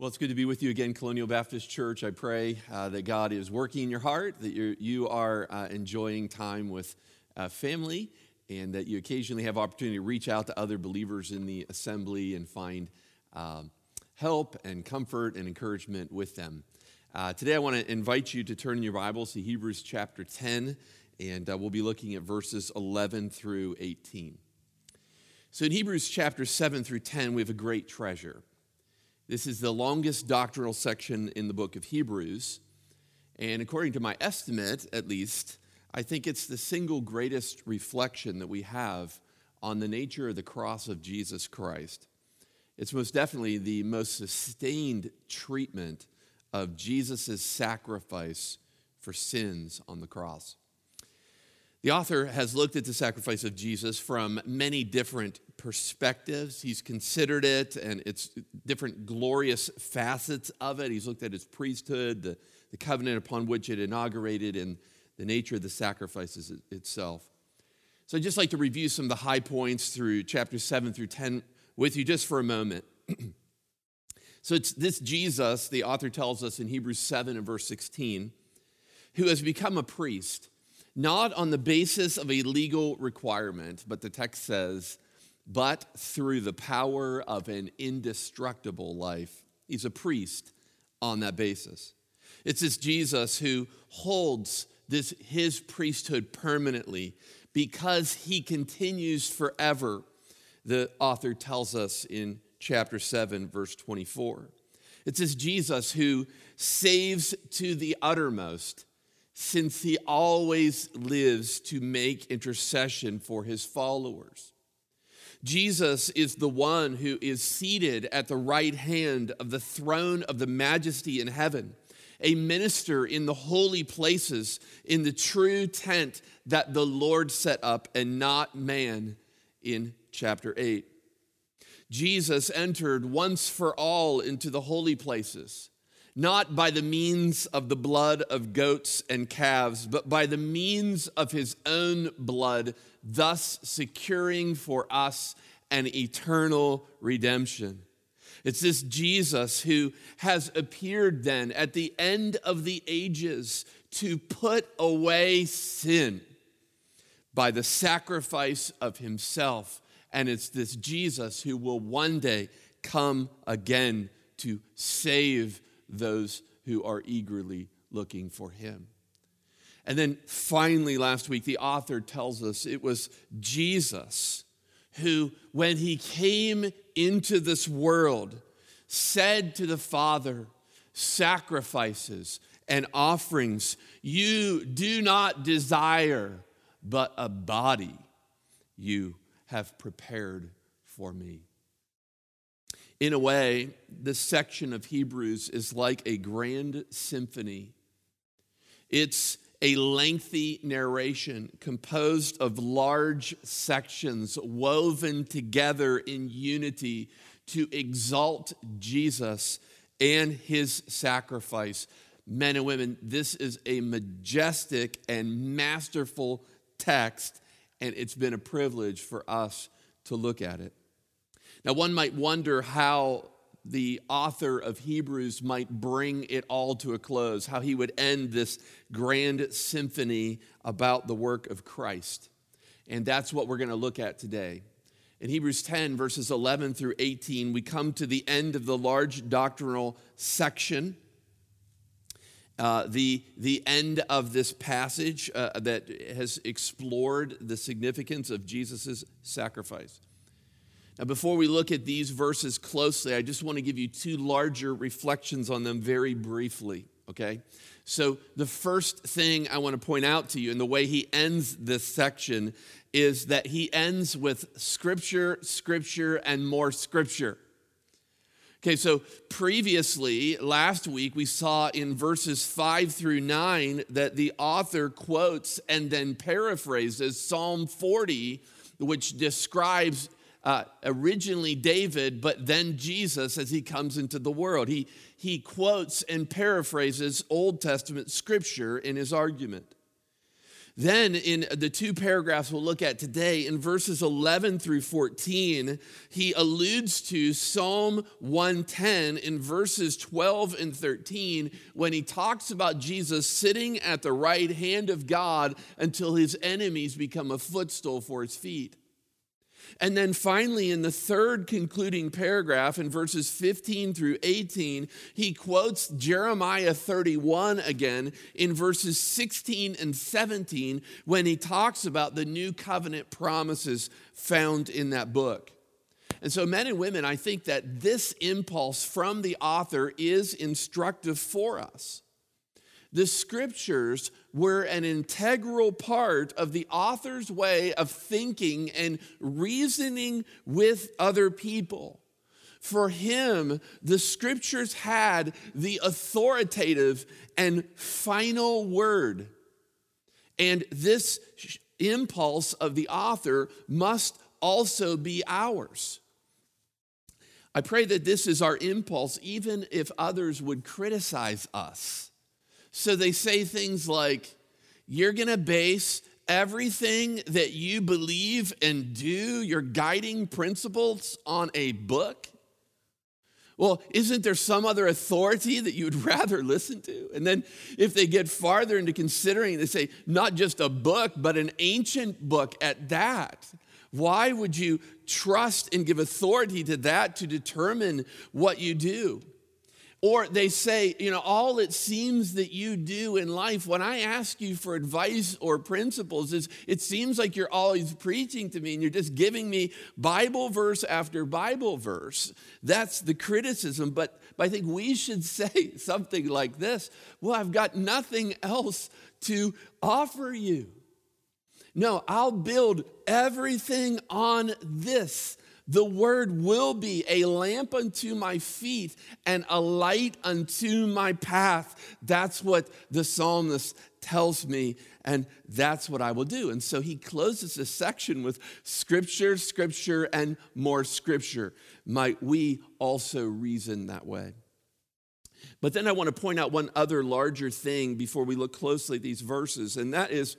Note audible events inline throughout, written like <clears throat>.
Well, it's good to be with you again, Colonial Baptist Church. I pray uh, that God is working in your heart, that you're, you are uh, enjoying time with uh, family, and that you occasionally have opportunity to reach out to other believers in the assembly and find um, help and comfort and encouragement with them. Uh, today, I want to invite you to turn your Bibles to Hebrews chapter 10, and uh, we'll be looking at verses 11 through 18. So, in Hebrews chapter 7 through 10, we have a great treasure. This is the longest doctrinal section in the book of Hebrews. And according to my estimate, at least, I think it's the single greatest reflection that we have on the nature of the cross of Jesus Christ. It's most definitely the most sustained treatment of Jesus' sacrifice for sins on the cross. The author has looked at the sacrifice of Jesus from many different perspectives. He's considered it and its different glorious facets of it. He's looked at his priesthood, the, the covenant upon which it inaugurated, and the nature of the sacrifices itself. So I'd just like to review some of the high points through chapters 7 through 10 with you just for a moment. <clears throat> so it's this Jesus, the author tells us in Hebrews 7 and verse 16, who has become a priest not on the basis of a legal requirement, but the text says, but through the power of an indestructible life. He's a priest on that basis. It's this Jesus who holds this his priesthood permanently because he continues forever. The author tells us in chapter 7 verse 24. It's this Jesus who saves to the uttermost since he always lives to make intercession for his followers. Jesus is the one who is seated at the right hand of the throne of the majesty in heaven, a minister in the holy places, in the true tent that the Lord set up and not man in chapter 8. Jesus entered once for all into the holy places not by the means of the blood of goats and calves, but by the means of his own blood, thus securing for us an eternal redemption. It's this Jesus who has appeared then at the end of the ages to put away sin by the sacrifice of himself. And it's this Jesus who will one day come again to save those who are eagerly looking for him. And then finally, last week, the author tells us it was Jesus who, when he came into this world, said to the Father, Sacrifices and offerings you do not desire, but a body you have prepared for me. In a way, this section of Hebrews is like a grand symphony. It's a lengthy narration composed of large sections woven together in unity to exalt Jesus and his sacrifice. Men and women, this is a majestic and masterful text, and it's been a privilege for us to look at it. Now, one might wonder how the author of Hebrews might bring it all to a close, how he would end this grand symphony about the work of Christ. And that's what we're going to look at today. In Hebrews 10, verses 11 through 18, we come to the end of the large doctrinal section. Uh, the, the end of this passage uh, that has explored the significance of Jesus' sacrifice. Now, before we look at these verses closely, I just want to give you two larger reflections on them very briefly, okay? So, the first thing I want to point out to you, and the way he ends this section, is that he ends with scripture, scripture, and more scripture. Okay, so previously, last week, we saw in verses 5 through 9 that the author quotes and then paraphrases Psalm 40, which describes uh, originally David, but then Jesus as he comes into the world. He, he quotes and paraphrases Old Testament scripture in his argument. Then, in the two paragraphs we'll look at today, in verses 11 through 14, he alludes to Psalm 110 in verses 12 and 13 when he talks about Jesus sitting at the right hand of God until his enemies become a footstool for his feet. And then finally, in the third concluding paragraph, in verses 15 through 18, he quotes Jeremiah 31 again in verses 16 and 17 when he talks about the new covenant promises found in that book. And so, men and women, I think that this impulse from the author is instructive for us. The scriptures were an integral part of the author's way of thinking and reasoning with other people. For him, the scriptures had the authoritative and final word. And this impulse of the author must also be ours. I pray that this is our impulse, even if others would criticize us. So they say things like, You're going to base everything that you believe and do, your guiding principles, on a book? Well, isn't there some other authority that you would <laughs> rather listen to? And then if they get farther into considering, they say, not just a book, but an ancient book at that. Why would you trust and give authority to that to determine what you do? Or they say, you know, all it seems that you do in life, when I ask you for advice or principles, is it seems like you're always preaching to me and you're just giving me Bible verse after Bible verse. That's the criticism. But, but I think we should <laughs> say something like this Well, I've got nothing else to offer you. No, I'll build everything on this the word will be a lamp unto my feet and a light unto my path. That's what the psalmist tells me, and that's what I will do. And so he closes this section with scripture, scripture, and more scripture. Might we also reason that way? But then I want to point out one other larger thing before we look closely at these verses, and that is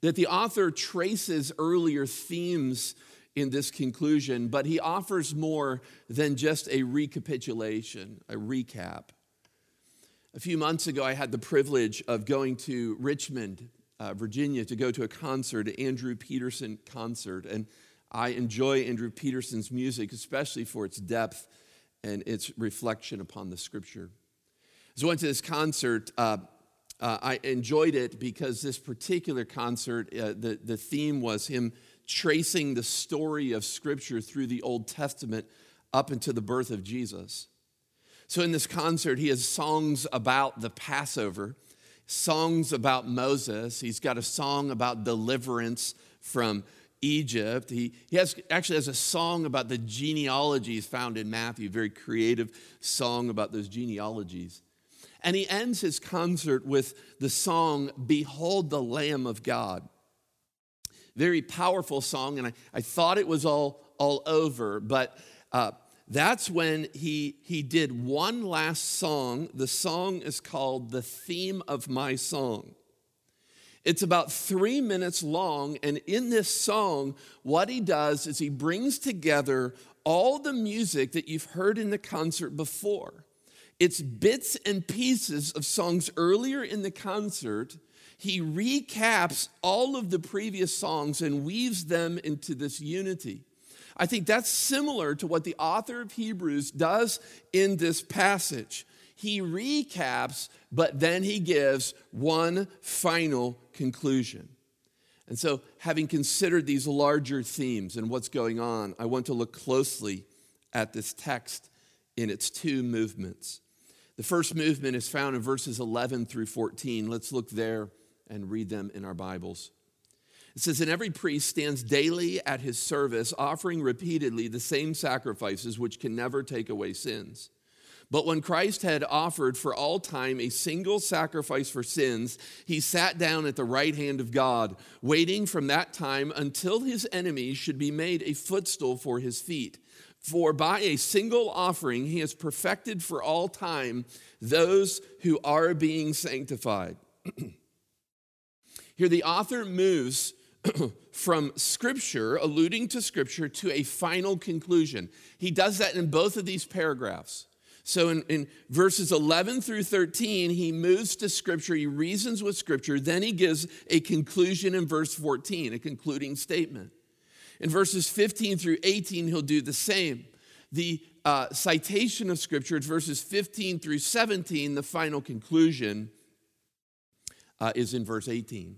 that the author traces earlier themes in this conclusion, but he offers more than just a recapitulation, a recap. A few months ago, I had the privilege of going to Richmond, uh, Virginia, to go to a concert, an Andrew Peterson concert. And I enjoy Andrew Peterson's music, especially for its depth and its reflection upon the scripture. As I went to this concert, uh, uh, I enjoyed it because this particular concert, uh, the, the theme was him tracing the story of Scripture through the Old Testament up into the birth of Jesus. So, in this concert, he has songs about the Passover, songs about Moses. He's got a song about deliverance from Egypt. He, he has, actually has a song about the genealogies found in Matthew, very creative song about those genealogies. And he ends his concert with the song, Behold the Lamb of God very powerful song, and I, I thought it was all, all over, but uh, that's when he, he did one last song. The song is called The Theme of My Song. It's about three minutes long, and in this song, what he does is he brings together all the music that you've heard in the concert before. It's bits and pieces of songs earlier in the concert he recaps all of the previous songs and weaves them into this unity. I think that's similar to what the author of Hebrews does in this passage. He recaps, but then he gives one final conclusion. And so, having considered these larger themes and what's going on, I want to look closely at this text in its two movements. The first movement is found in verses 11 through 14. Let's look there and read them in our Bibles. It says, And every priest stands daily at his service, offering repeatedly the same sacrifices which can never take away sins. But when Christ had offered for all time a single sacrifice for sins, he sat down at the right hand of God, waiting from that time until his enemies should be made a footstool for his feet. For by a single offering he has perfected for all time those who are being sanctified. <clears throat> Here, the author moves <clears throat> from scripture, alluding to scripture, to a final conclusion. He does that in both of these paragraphs. So in, in, verses 11 through 13, he moves to scripture, he reasons with scripture, then he gives a conclusion in verse 14, a concluding statement. In verses 15 through 18, he'll do the same. The uh, citation of scripture, it's verses 15 through 17, the final conclusion uh, is in verse 18.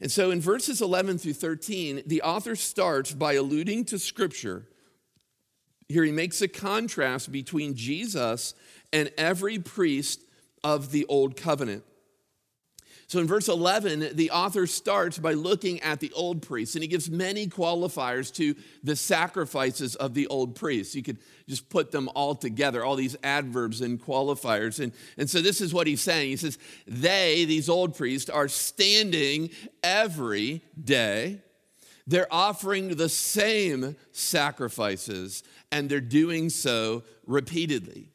And so in verses 11 through 13, the author starts by alluding to scripture. Here he makes a contrast between Jesus and every priest of the old covenant. So in verse 11, the author starts by looking at the old priests, and he gives many qualifiers to the sacrifices of the old priests. You could just put them all together, all these adverbs and qualifiers. And, and so this is what he's saying. He says, They, these old priests, are standing every day. They're offering the same sacrifices, and they're doing so repeatedly.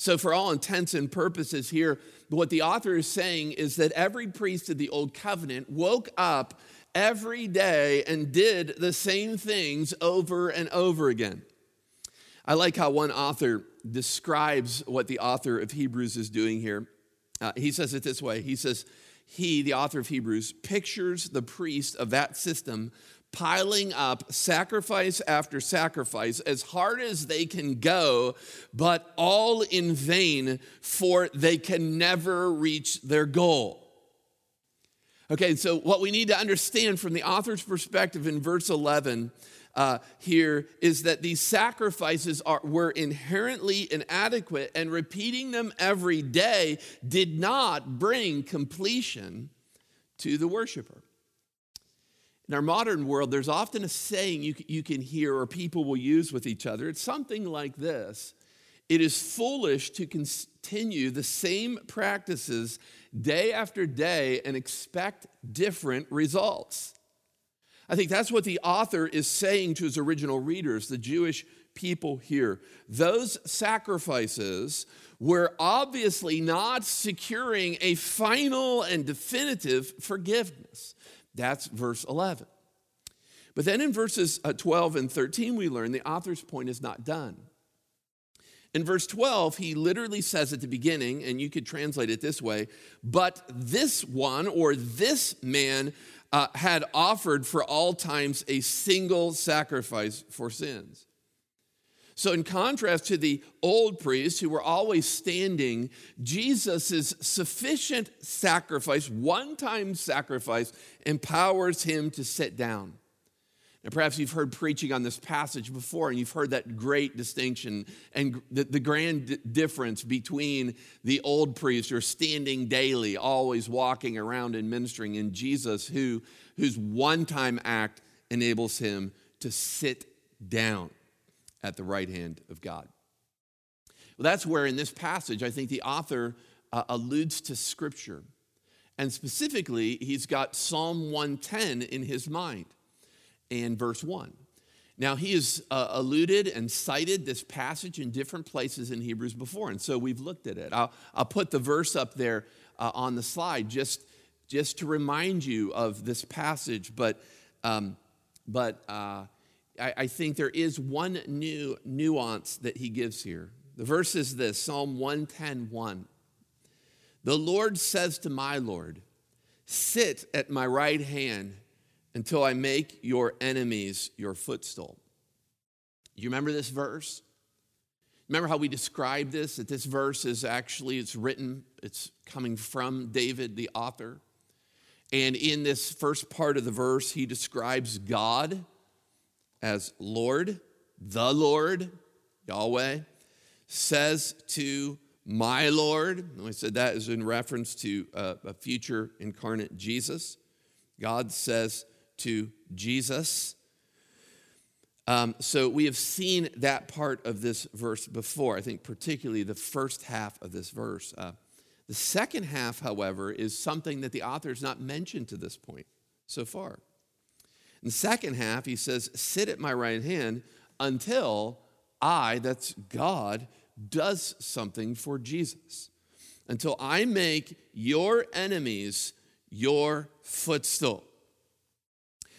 So, for all intents and purposes, here, what the author is saying is that every priest of the Old Covenant woke up every day and did the same things over and over again. I like how one author describes what the author of Hebrews is doing here. Uh, he says it this way He says, He, the author of Hebrews, pictures the priest of that system piling up sacrifice after sacrifice as hard as they can go, but all in vain, for they can never reach their goal. Okay, so what we need to understand from the author's perspective in verse 11 uh, here is that these sacrifices are, were inherently inadequate, and repeating them every day did not bring completion to the worshiper. In our modern world, there's often a saying you, you can hear or people will use with each other. It's something like this It is foolish to continue the same practices day after day and expect different results. I think that's what the author is saying to his original readers, the Jewish people here. Those sacrifices were obviously not securing a final and definitive forgiveness. That's verse 11. But then in verses uh, 12 and 13, we learn the author's point is not done. In verse 12, he literally says at the beginning, and you could translate it this way, but this one or this man uh, had offered for all times a single sacrifice for sins. So, in contrast to the old priests who were always standing, Jesus' sufficient sacrifice, one time sacrifice, empowers him to sit down. Now, perhaps you've heard preaching on this passage before, and you've heard that great distinction and the, the grand difference between the old priests who are standing daily, always walking around and ministering, and Jesus, who, whose one time act enables him to sit down at the right hand of God. Well, that's where in this passage, I think the author uh, alludes to Scripture. And specifically, he's got Psalm 110 in his mind and verse 1. Now, he has uh, alluded and cited this passage in different places in Hebrews before, and so we've looked at it. I'll, I'll put the verse up there uh, on the slide just, just to remind you of this passage, but, um, but uh, I, I think there is one new nuance that he gives here. The verse is this Psalm 110 1. The Lord says to my Lord, Sit at my right hand until I make your enemies your footstool. You remember this verse? Remember how we described this? That this verse is actually it's written, it's coming from David, the author. And in this first part of the verse, he describes God as Lord, the Lord, Yahweh, says to my Lord, and I said that is in reference to a, a future incarnate Jesus. God says to Jesus. Um, so we have seen that part of this verse before, I think, particularly the first half of this verse. Uh, the second half, however, is something that the author has not mentioned to this point so far. In the second half, he says, Sit at my right hand until I, that's God, does something for Jesus. Until I make your enemies your footstool.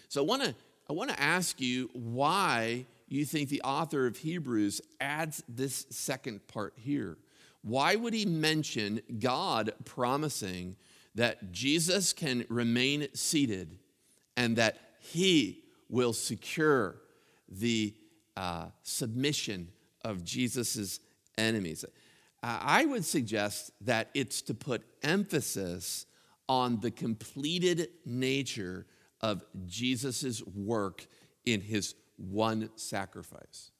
So I want to I want to ask you why you think the author of Hebrews adds this second part here. Why would he mention God promising that Jesus can remain seated and that he will secure the uh, submission of Jesus' enemies? I would suggest that it's to put emphasis on the completed nature of Jesus' work in his one sacrifice.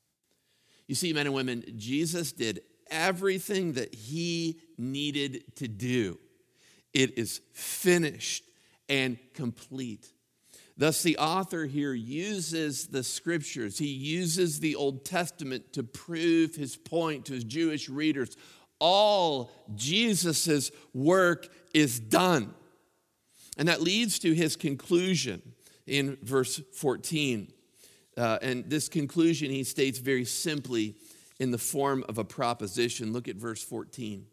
You see, men and women, Jesus did everything that he needed to do. It is finished and complete. Thus, the author here uses the scriptures, he uses the Old Testament to prove his point to his Jewish readers. All Jesus' work is done. And that leads to his conclusion in verse 14. Uh, and this conclusion he states very simply in the form of a proposition. Look at verse 14.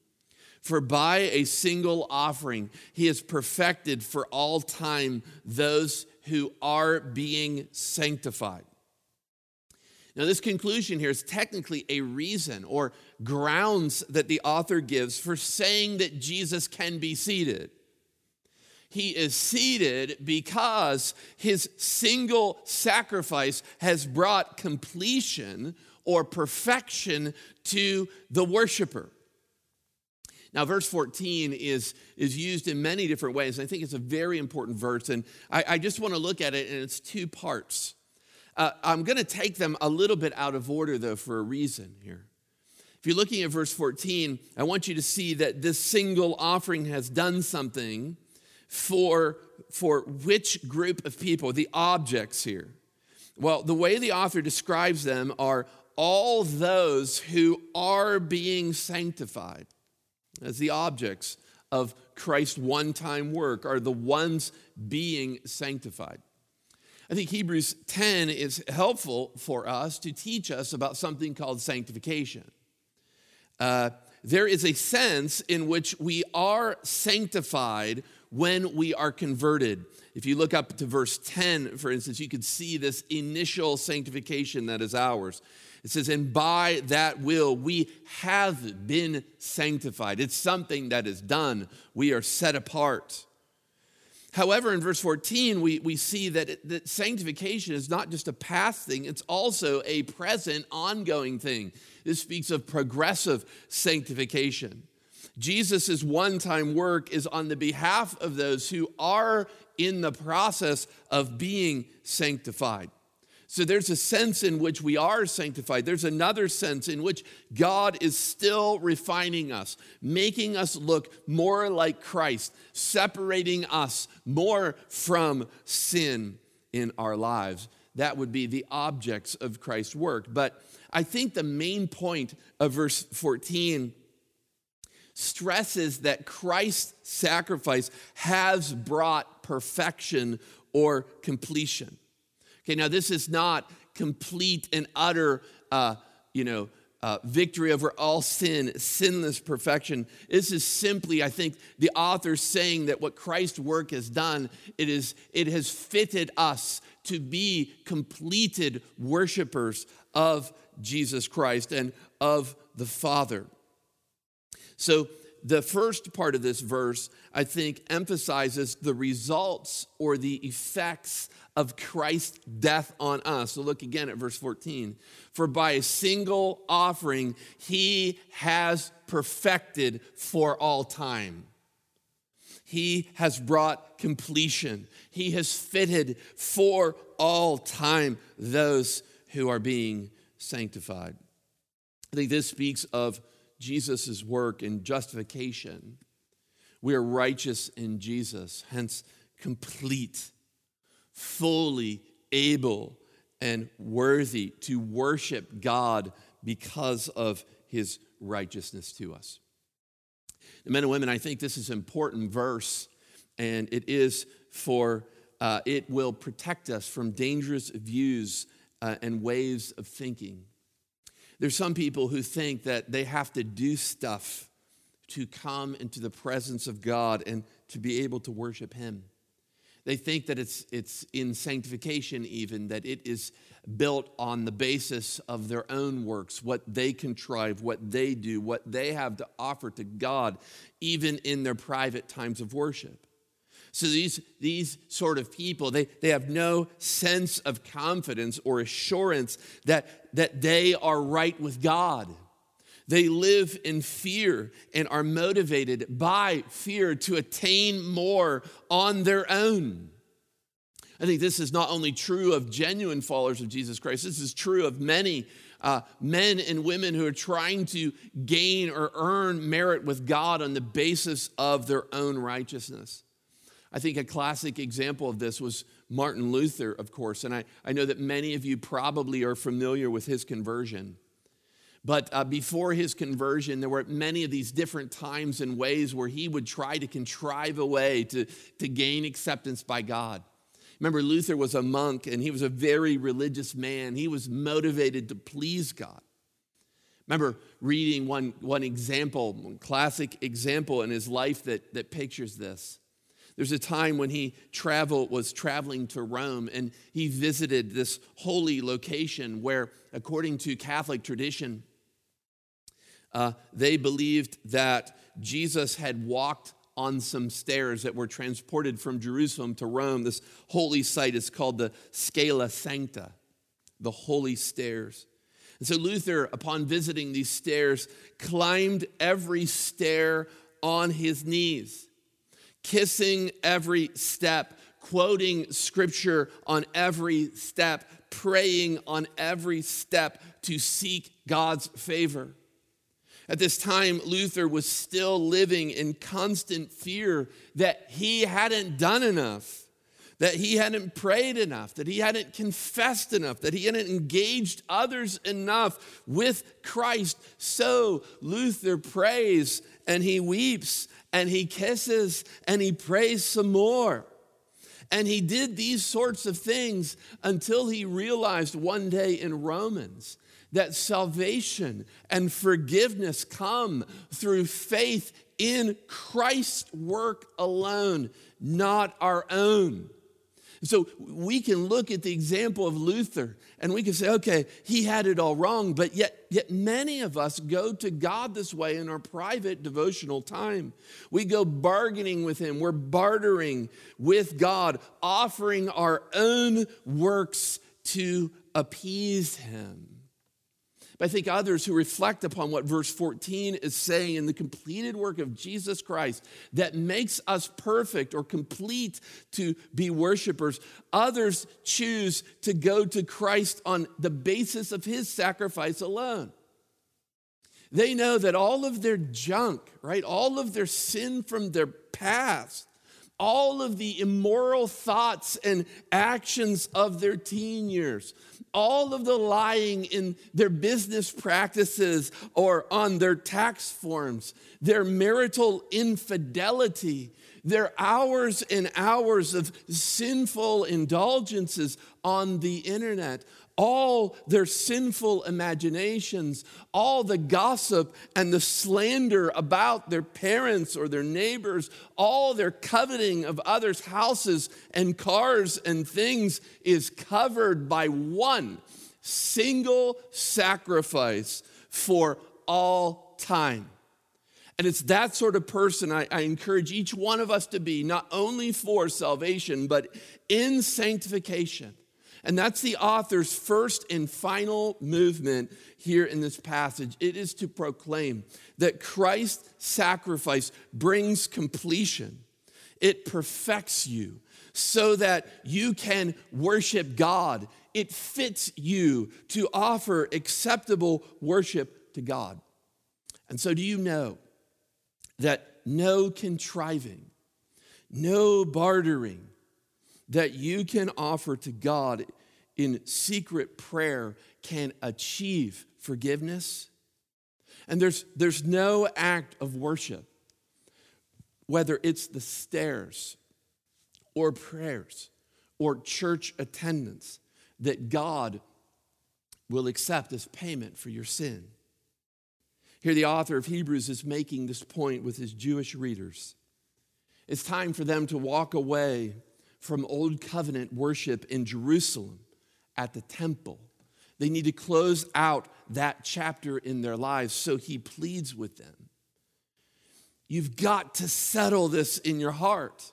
For by a single offering, he has perfected for all time those who are being sanctified. Now, this conclusion here is technically a reason or grounds that the author gives for saying that Jesus can be seated. He is seated because his single sacrifice has brought completion or perfection to the worshiper. Now, verse 14 is, is used in many different ways. I think it's a very important verse, and I, I just want to look at it and its two parts. Uh, I'm going to take them a little bit out of order, though, for a reason here. If you're looking at verse 14, I want you to see that this single offering has done something for, for which group of people, the objects here? Well, the way the author describes them are all those who are being sanctified as the objects of Christ's one time work, are the ones being sanctified. I think Hebrews 10 is helpful for us to teach us about something called sanctification. Uh, there is a sense in which we are sanctified when we are converted. If you look up to verse 10, for instance, you could see this initial sanctification that is ours. It says, And by that will we have been sanctified. It's something that is done, we are set apart. However, in verse 14, we, we see that, it, that sanctification is not just a past thing, it's also a present, ongoing thing. This speaks of progressive sanctification. Jesus' one time work is on the behalf of those who are in the process of being sanctified. So there's a sense in which we are sanctified. There's another sense in which God is still refining us, making us look more like Christ, separating us more from sin in our lives. That would be the objects of Christ's work. But I think the main point of verse 14 stresses that Christ's sacrifice has brought perfection or completion. Okay, now this is not complete and utter, uh, you know, uh, victory over all sin, sinless perfection. This is simply, I think, the author saying that what Christ's work has done, it is it has fitted us to be completed worshipers of Jesus Christ and of the Father. So, the first part of this verse, I think, emphasizes the results or the effects of Christ's death on us. So look again at verse 14. For by a single offering, he has perfected for all time. He has brought completion. He has fitted for all time those who are being sanctified. I think this speaks of Jesus' work in justification. We are righteous in Jesus, hence complete, fully able, and worthy to worship God because of his righteousness to us. men and women, I think this is an important verse, and it is for uh, it will protect us from dangerous views uh, and ways of thinking. There's some people who think that they have to do stuff to come into the presence of God and to be able to worship Him. They think that it's, it's in sanctification, even, that it is built on the basis of their own works, what they contrive, what they do, what they have to offer to God, even in their private times of worship. So these, these sort of people, they, they have no sense of confidence or assurance that, that they are right with God. They live in fear and are motivated by fear to attain more on their own. I think this is not only true of genuine followers of Jesus Christ, this is true of many uh, men and women who are trying to gain or earn merit with God on the basis of their own righteousness. I think a classic example of this was Martin Luther, of course, and I, I know that many of you probably are familiar with his conversion. But uh, before his conversion, there were many of these different times and ways where he would try to contrive a way to, to gain acceptance by God. Remember, Luther was a monk and he was a very religious man. He was motivated to please God. Remember reading one, one example, one classic example in his life that, that pictures this. There's a time when he traveled, was traveling to Rome and he visited this holy location where, according to Catholic tradition, uh, they believed that Jesus had walked on some stairs that were transported from Jerusalem to Rome. This holy site is called the Scala Sancta, the holy stairs. And so Luther, upon visiting these stairs, climbed every stair on his knees, kissing every step, quoting scripture on every step, praying on every step to seek God's favor. At this time, Luther was still living in constant fear that he hadn't done enough, that he hadn't prayed enough, that he hadn't confessed enough, that he hadn't engaged others enough with Christ. So Luther prays and he weeps and he kisses and he prays some more. And he did these sorts of things until he realized one day in Romans that salvation and forgiveness come through faith in Christ's work alone, not our own. So we can look at the example of Luther and we can say, okay, he had it all wrong, but yet, yet many of us go to God this way in our private devotional time. We go bargaining with him, we're bartering with God, offering our own works to appease him. But I think others who reflect upon what verse 14 is saying in the completed work of Jesus Christ that makes us perfect or complete to be worshipers, others choose to go to Christ on the basis of his sacrifice alone. They know that all of their junk, right, all of their sin from their past, all of the immoral thoughts and actions of their teen years, all of the lying in their business practices or on their tax forms, their marital infidelity, their hours and hours of sinful indulgences on the internet, all their sinful imaginations, all the gossip and the slander about their parents or their neighbors, all their coveting of others' houses and cars and things is covered by one single sacrifice for all time. And it's that sort of person I, I, encourage each one of us to be, not only for salvation, but in sanctification. And that's the author's first and final movement here in this passage. It is to proclaim that Christ's sacrifice brings completion, it perfects you so that you can worship God. It fits you to offer acceptable worship to God. And so, do you know that no contriving, no bartering, that you can offer to God in secret prayer can achieve forgiveness. And there's, there's no act of worship, whether it's the stairs or prayers or church attendance, that God will accept as payment for your sin. Here, the author of Hebrews is making this point with his Jewish readers. It's time for them to walk away from old covenant worship in Jerusalem at the temple. They need to close out that chapter in their lives, so he pleads with them. You've got to settle this in your heart.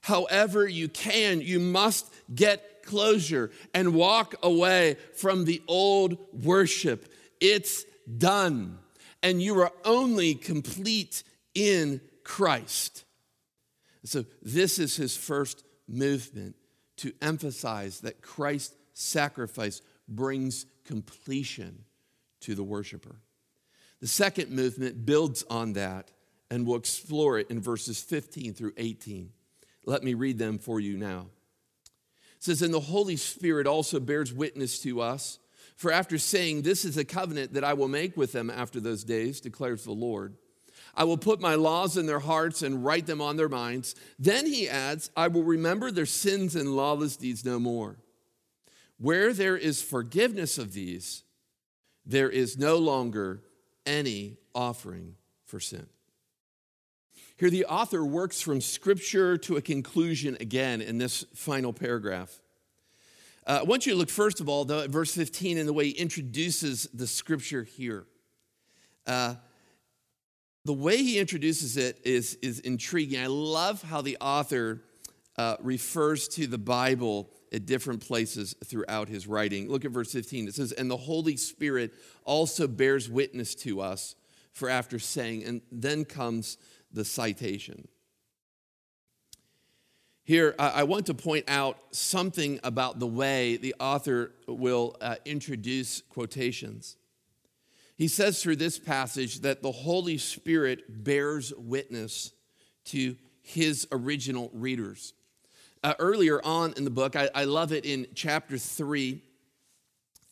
However, you can, you must get closure and walk away from the old worship. It's done and you are only complete in Christ. So, this is his first movement to emphasize that Christ's sacrifice brings completion to the worshiper. The second movement builds on that, and we'll explore it in verses 15 through 18. Let me read them for you now. It says, And the Holy Spirit also bears witness to us for after saying, This is a covenant that I will make with them after those days, declares the Lord. I will put my laws in their hearts and write them on their minds. Then he adds, I will remember their sins and lawless deeds no more. Where there is forgiveness of these, there is no longer any offering for sin. Here, the author works from scripture to a conclusion again in this final paragraph. Uh, I want you to look, first of all, the, verse 15 and the way he introduces the scripture here. Uh, the way he introduces it is, is intriguing. I love how the author uh, refers to the Bible at different places throughout his writing. Look at verse 15. It says, And the Holy Spirit also bears witness to us, for after saying, and then comes the citation. Here, I want to point out something about the way the author will uh, introduce quotations. He says through this passage that the Holy Spirit bears witness to his original readers. Uh, earlier on in the book, I, I, love it in chapter 3,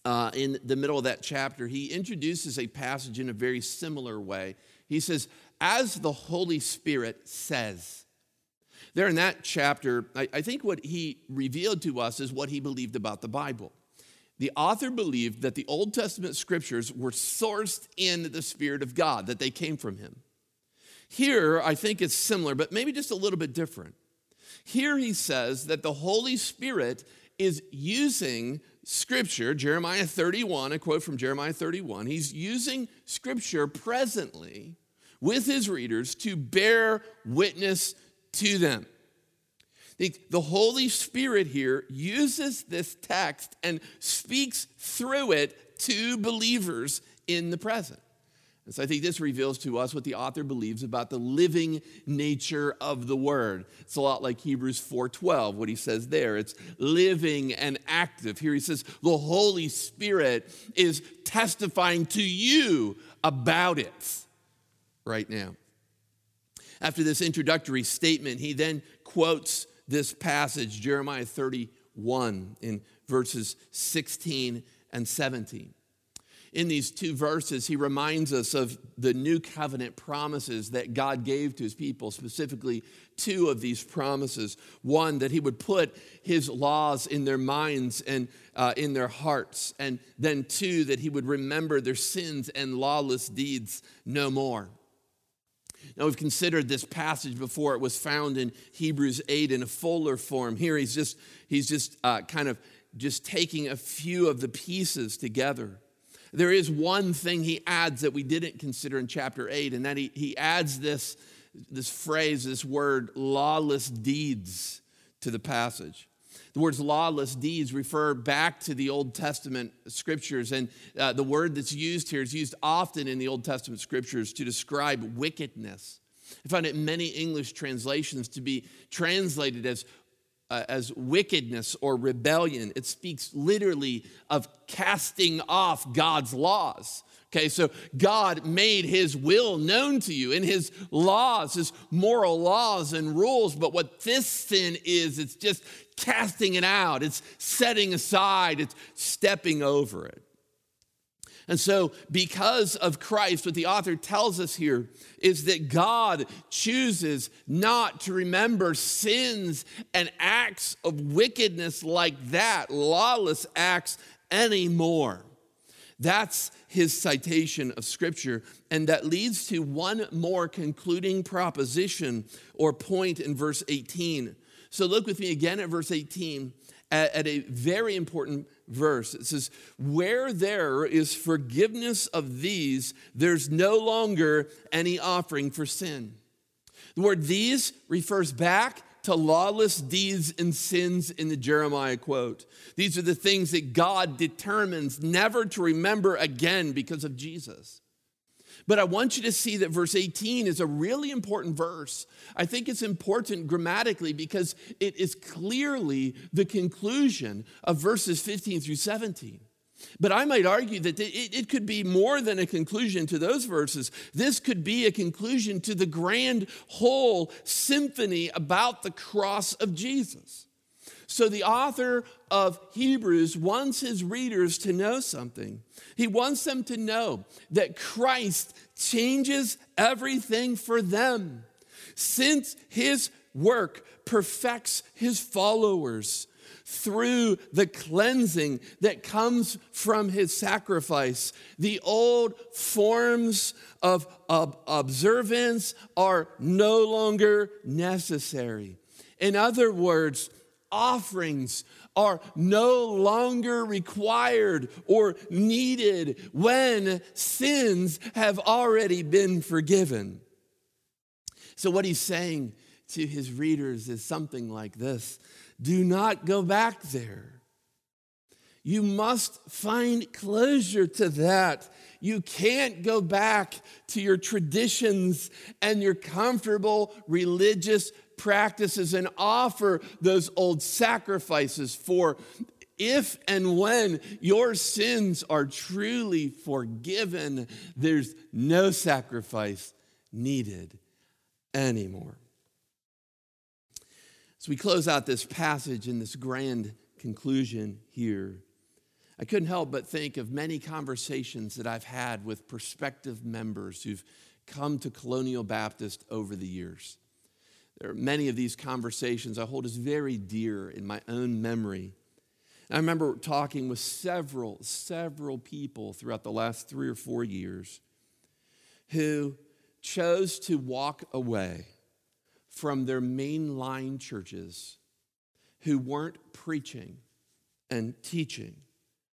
uh, in the middle of that chapter, he introduces a passage in a very similar way. He says, As the Holy Spirit says, there in that chapter, I, I think what he revealed to us is what he believed about the Bible. The author believed that the Old Testament scriptures were sourced in the Spirit of God, that they came from him. Here, I think it's similar, but maybe just a little bit different. Here he says that the Holy Spirit is using scripture, Jeremiah 31, a quote from Jeremiah 31. He's using scripture presently with his readers to bear witness to them. The Holy Spirit here uses this text and speaks through it to believers in the present. And so I think this reveals to us what the author believes about the living nature of the word. It's a lot like Hebrews 4:12, what he says there. It's living and active. Here he says the Holy Spirit is testifying to you about it right now. After this introductory statement, he then quotes this passage, Jeremiah 31, in verses 16 and 17. In these two verses, he reminds us of the new covenant promises that God gave to his people, specifically two of these promises. One, that he would put his laws in their minds and uh, in their hearts. And then two, that he would remember their sins and lawless deeds no more. Now, we've considered this passage before. It was found in Hebrews 8 in a fuller form. Here, he's just, he's just uh, kind of just taking a few of the pieces together. There is one thing he adds that we didn't consider in chapter 8, and that he, he adds this, this phrase, this word, lawless deeds, to the passage. The words lawless deeds refer back to the Old Testament scriptures, and uh, the word that's used here is used often in the Old Testament scriptures to describe wickedness. I find it in many English translations to be translated as, uh, as wickedness or rebellion. It speaks literally of casting off God's laws. Okay, so God made his will known to you in his laws, his moral laws and rules. But what this sin is, it's just casting it out, it's setting aside, it's stepping over it. And so, because of Christ, what the author tells us here is that God chooses not to remember sins and acts of wickedness like that, lawless acts, anymore. That's his citation of Scripture. And that leads to one more concluding proposition or point in verse 18. So look with me again at verse 18 at, at a very important verse. It says, Where there is forgiveness of these, there's no longer any offering for sin. The word these refers back to lawless deeds and sins in the Jeremiah quote. These are the things that God determines never to remember again because of Jesus. But I want you to see that verse 18 is a really important verse. I think it's important grammatically because it is clearly the conclusion of verses 15 through 17. But I might argue that it, could be more than a conclusion to those verses. This could be a conclusion to the grand whole symphony about the cross of Jesus. So, the author of Hebrews wants his readers to know something. He wants them to know that Christ changes everything for them. Since his work perfects his followers, through the cleansing that comes from his sacrifice. The old forms of, observance are no longer necessary. In other words, offerings are no longer required or needed when sins have already been forgiven. So, what he's saying to his readers is something like this do not go back there. You must find closure to that. You can't go back to your traditions and your comfortable religious practices and offer those old sacrifices for if and when your sins are truly forgiven, there's no sacrifice needed anymore. As we close out this passage in this grand conclusion here, I couldn't help but think of many conversations that I've had with prospective members who've come to Colonial Baptist over the years. There are many of these conversations I hold as very dear in my own memory. I remember talking with several, several people throughout the last three or four years who chose to walk away from their mainline churches who weren't preaching and teaching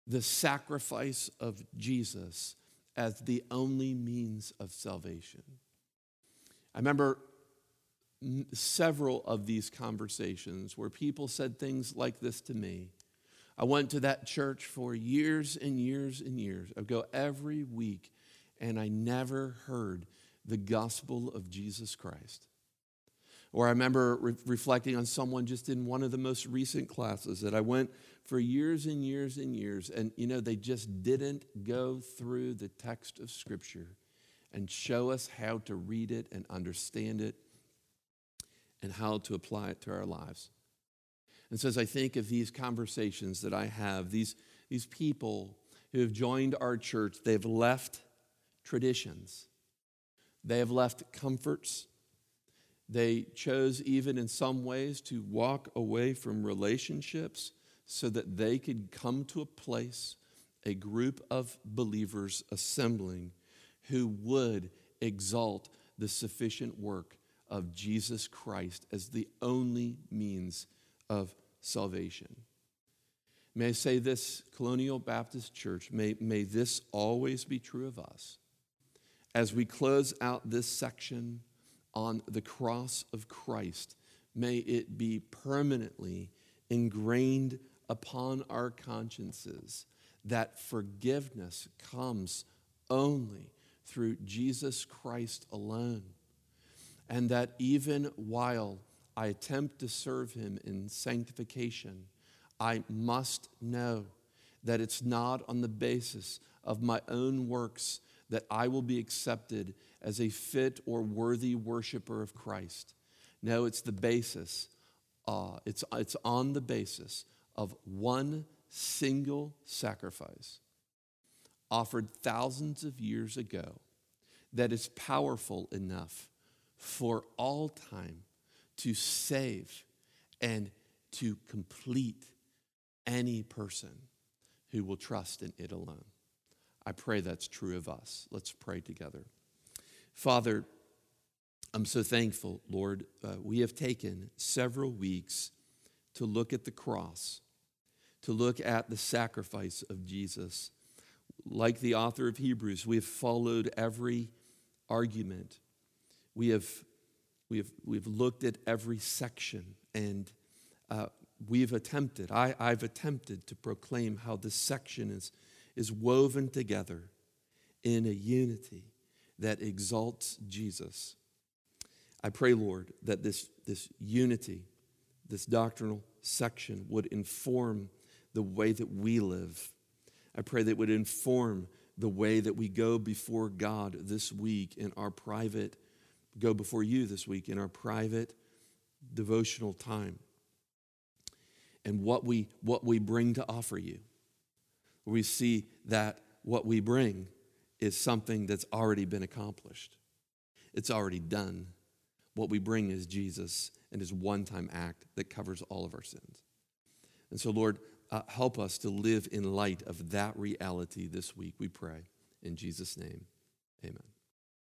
the sacrifice of Jesus as the only means of salvation. I remember several of these conversations where people said things like this to me. I went to that church for years and years and years. I go every week, and I never heard the gospel of Jesus Christ. Or I remember re- reflecting on someone just in one of the most recent classes that I went for years and years and years, and you know, they just didn't go through the text of Scripture and show us how to read it and understand it and how to apply it to our lives. And so, as I think of these conversations that I have, these, these people who have joined our church, they've left traditions, they have left comforts, they chose, even in some ways, to walk away from relationships so that they could come to a place, a group of believers assembling who would exalt the sufficient work of Jesus Christ as the only means of salvation. May I say this, Colonial Baptist Church, may, may this always be true of us. As we close out this section, on the cross of Christ, may it be permanently ingrained upon our consciences that forgiveness comes only through Jesus Christ alone. And that even while I attempt to serve him in sanctification, I must know that it's not on the basis of my own works that I will be accepted as a fit or worthy worshiper of Christ. No, it's the basis, uh, it's, it's on the basis of one single sacrifice offered thousands of years ago that is powerful enough for all time to save and to complete any person who will trust in it alone. I pray that's true of us. Let's pray together. Father, I'm so thankful, Lord. Uh, we have taken several weeks to look at the cross, to look at the sacrifice of Jesus. Like the author of Hebrews, we have followed every argument. We have, we have, we have looked at every section and uh, we've attempted, I, I've attempted to proclaim how this section is, is woven together in a unity that exalts Jesus. I pray, Lord, that this, this unity, this doctrinal section would inform the way that we live. I pray that it would inform the way that we go before God this week in our private, go before you this week in our private devotional time and what we, what we bring to offer you. We see that what we bring is something that's already been accomplished, it's already done. What we bring is Jesus and his one time act that covers all of our sins. And so, Lord, uh, help us to live in light of that reality this week, we pray. In Jesus' name, amen.